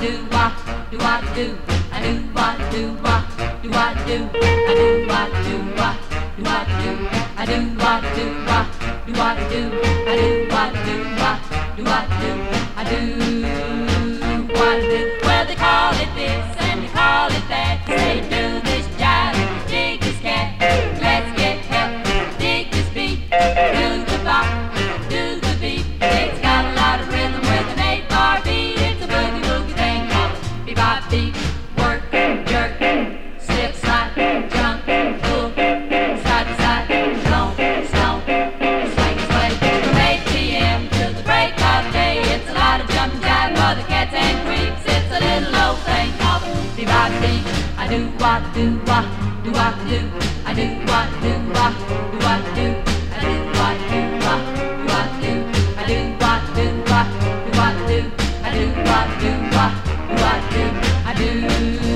do what do, what do I do what do what do what do, I do what do what do what do, I do what do what do what do, I do what do what do what do, I do what do. Well they call it this and they call it that. Say do this jive, dig this cat. Let's get help, dig this beat, do the bop, I do what do what do what do. I do what do what do what do. I do what do what do what do. I do what do what do what do. I do what do what do what do. I do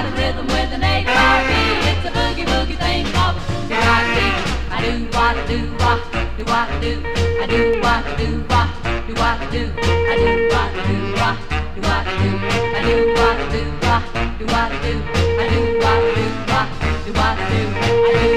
got a rhythm with an eight-bar beat. It's a boogie woogie thing called the rock beat. I do what I do, what do what I do. I do what I do, what do what I do. I do what I do, what do what I do. I do what I do, what do what I do. I do what I do, what do what I do. I do.